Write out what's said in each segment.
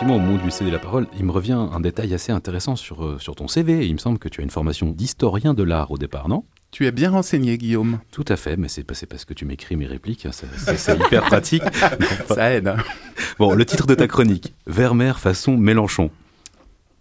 effectivement, au moment de lui céder la parole, il me revient un détail assez intéressant sur, euh, sur ton CV. Il me semble que tu as une formation d'historien de l'art au départ, non? Tu es bien renseigné, Guillaume. Tout à fait, mais c'est parce que tu m'écris mes répliques, hein, c'est hyper pratique. Ça aide. hein. Bon, le titre de ta chronique, Vermeer façon Mélenchon.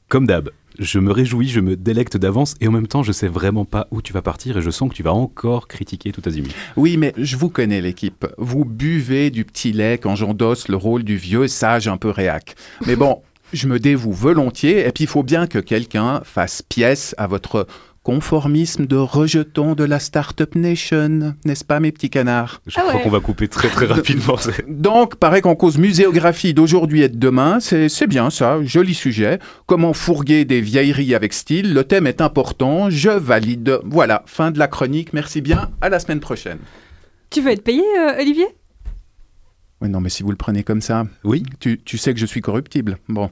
Comme d'hab, je me réjouis, je me délecte d'avance et en même temps, je sais vraiment pas où tu vas partir et je sens que tu vas encore critiquer tout azimut. Oui, mais je vous connais, l'équipe. Vous buvez du petit lait quand j'endosse le rôle du vieux sage un peu réac. Mais bon, je me dévoue volontiers, et puis il faut bien que quelqu'un fasse pièce à votre conformisme de rejeton de la Startup Nation, n'est-ce pas, mes petits canards? Je Ah crois ouais. qu'on va couper très très rapidement. c'est- Donc, paraît qu'en cause muséographie d'aujourd'hui et de demain, c'est c'est bien ça, joli sujet. Comment fourguer des vieilleries avec style, le thème est important, je valide. Voilà, fin de la chronique, merci bien, à la semaine prochaine. Tu veux être payé, euh, Olivier? Oui, non, mais si vous le prenez comme ça, Oui, tu, tu sais que je suis corruptible. Bon,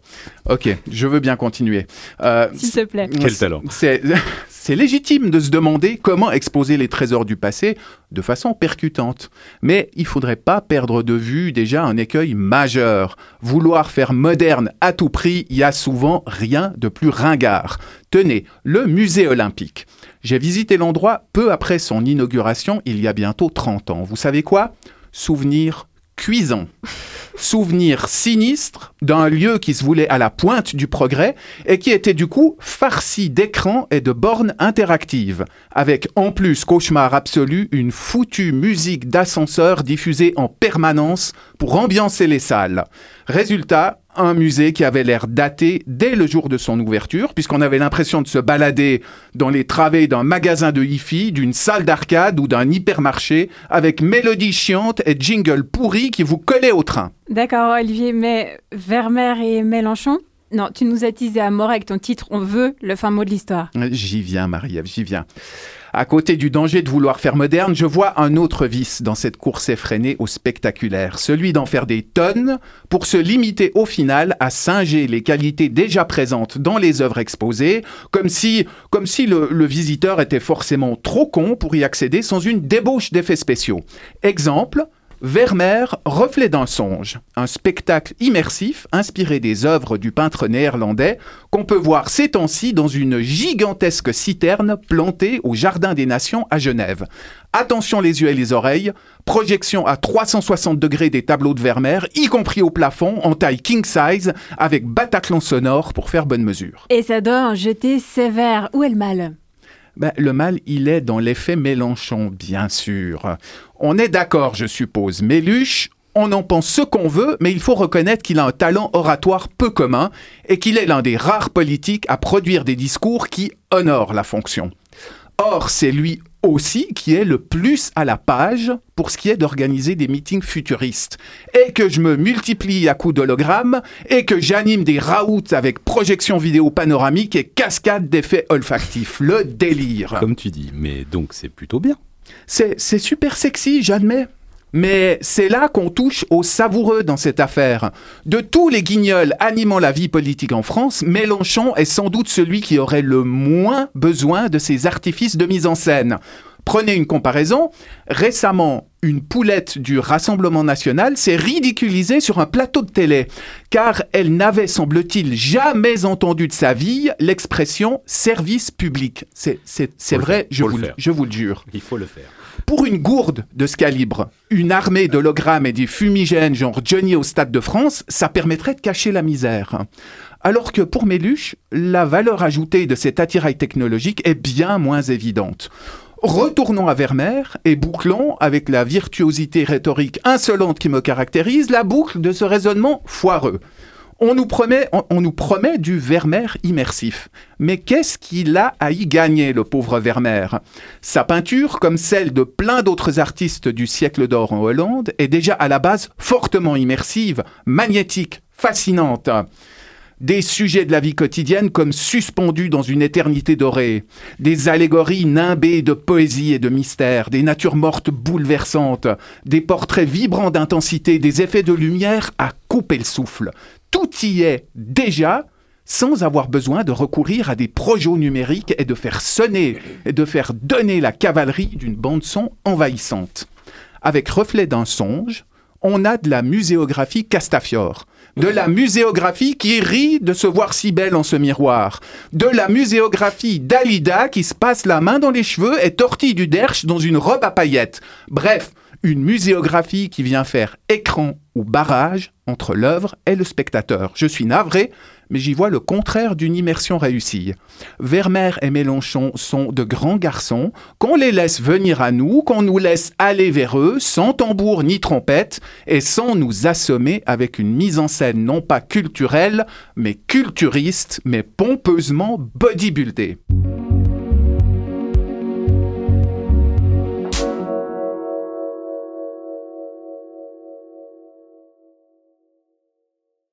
ok, je veux bien continuer. Euh, S'il te plaît. Quel talent. C'est légitime de se demander comment exposer les trésors du passé de façon percutante. Mais il faudrait pas perdre de vue déjà un écueil majeur. Vouloir faire moderne à tout prix, il y a souvent rien de plus ringard. Tenez, le musée olympique. J'ai visité l'endroit peu après son inauguration, il y a bientôt 30 ans. Vous savez quoi? Souvenir cuisant. Souvenir sinistre d'un lieu qui se voulait à la pointe du progrès et qui était du coup farci d'écrans et de bornes interactives, avec en plus cauchemar absolu une foutue musique d'ascenseur diffusée en permanence pour ambiancer les salles. Résultat, un musée qui avait l'air daté dès le jour de son ouverture, puisqu'on avait l'impression de se balader dans les travées d'un magasin de hi-fi, d'une salle d'arcade ou d'un hypermarché, avec mélodie chiante et jingle pourri qui vous collaient au train. D'accord, Olivier, mais Vermeer et Mélenchon? Non, tu nous as teasé à mort avec ton titre On veut le fin mot de l'histoire. J'y viens, Marie-Ève, j'y viens. À côté du danger de vouloir faire moderne, je vois un autre vice dans cette course effrénée au spectaculaire, celui d'en faire des tonnes pour se limiter au final à singer les qualités déjà présentes dans les œuvres exposées, comme si, comme si le, le visiteur était forcément trop con pour y accéder sans une débauche d'effets spéciaux. Exemple, Vermeer, Reflet d'un songe, un spectacle immersif inspiré des œuvres du peintre néerlandais qu'on peut voir ces temps-ci dans une gigantesque citerne plantée au Jardin des Nations à Genève. Attention les yeux et les oreilles, projection à 360 degrés des tableaux de Vermeer, y compris au plafond, en taille king size, avec Bataclan sonore pour faire bonne mesure. Et ça doit jeter sévère. Où est le mal? Ben, le mal, il est dans l'effet Mélenchon, bien sûr. On est d'accord, je suppose. Méluche, on en pense ce qu'on veut, mais il faut reconnaître qu'il a un talent oratoire peu commun et qu'il est l'un des rares politiques à produire des discours qui honorent la fonction. Or, c'est lui aussi qui est le plus à la page pour ce qui est d'organiser des meetings futuristes. Et que je me multiplie à coups d'hologrammes, et que j'anime des raouts avec projection vidéo panoramique et cascade d'effets olfactifs. Le délire. comme tu dis, mais donc c'est plutôt bien. C'est c'est super sexy, j'admets. Mais c'est là qu'on touche au savoureux dans cette affaire. De tous les guignols animant la vie politique en France, Mélenchon est sans doute celui qui aurait le moins besoin de ces artifices de mise en scène. Prenez une comparaison. Récemment, une poulette du Rassemblement national s'est ridiculisée sur un plateau de télé, car elle n'avait, semble-t-il, jamais entendu de sa vie l'expression service public. C'est vrai, faire, je faut le vous, le- faire. je vous le jure. Il faut le faire. Pour une gourde de ce calibre, une armée d'hologrammes et des fumigènes genre Johnny au Stade de France, ça permettrait de cacher la misère. Alors que pour Méluche, la valeur ajoutée de cet attirail technologique est bien moins évidente. Retournons à Vermeer et bouclons, avec la virtuosité rhétorique insolente qui me caractérise, la boucle de ce raisonnement foireux. On nous promet, on, nous promet du Vermeer immersif. Mais qu'est-ce qu'il a à y gagner, le pauvre Vermeer? Sa peinture, comme celle de plein d'autres artistes du siècle d'or en Hollande, est déjà à la base fortement immersive, magnétique, fascinante. Des sujets de la vie quotidienne comme suspendus dans une éternité dorée, des allégories nimbées de poésie et de mystère, des natures mortes bouleversantes, des portraits vibrants d'intensité, des effets de lumière à couper le souffle. Tout y est déjà sans avoir besoin de recourir à des projets numériques et de faire sonner et de faire donner la cavalerie d'une bande-son envahissante. Avec Reflet d'un songe, on a de la muséographie Castafiore. De la muséographie qui rit de se voir si belle en ce miroir, de la muséographie d'Alida qui se passe la main dans les cheveux et tortille du derche dans une robe à paillettes. Bref, une muséographie qui vient faire écran ou barrage entre l'œuvre et le spectateur. Je suis navré, mais j'y vois le contraire d'une immersion réussie. Vermeer et Mélenchon sont de grands garçons, qu'on les laisse venir à nous, qu'on nous laisse aller vers eux, sans tambour ni trompette, et sans nous assommer avec une mise en scène non pas culturelle, mais culturiste, mais pompeusement bodybuildée.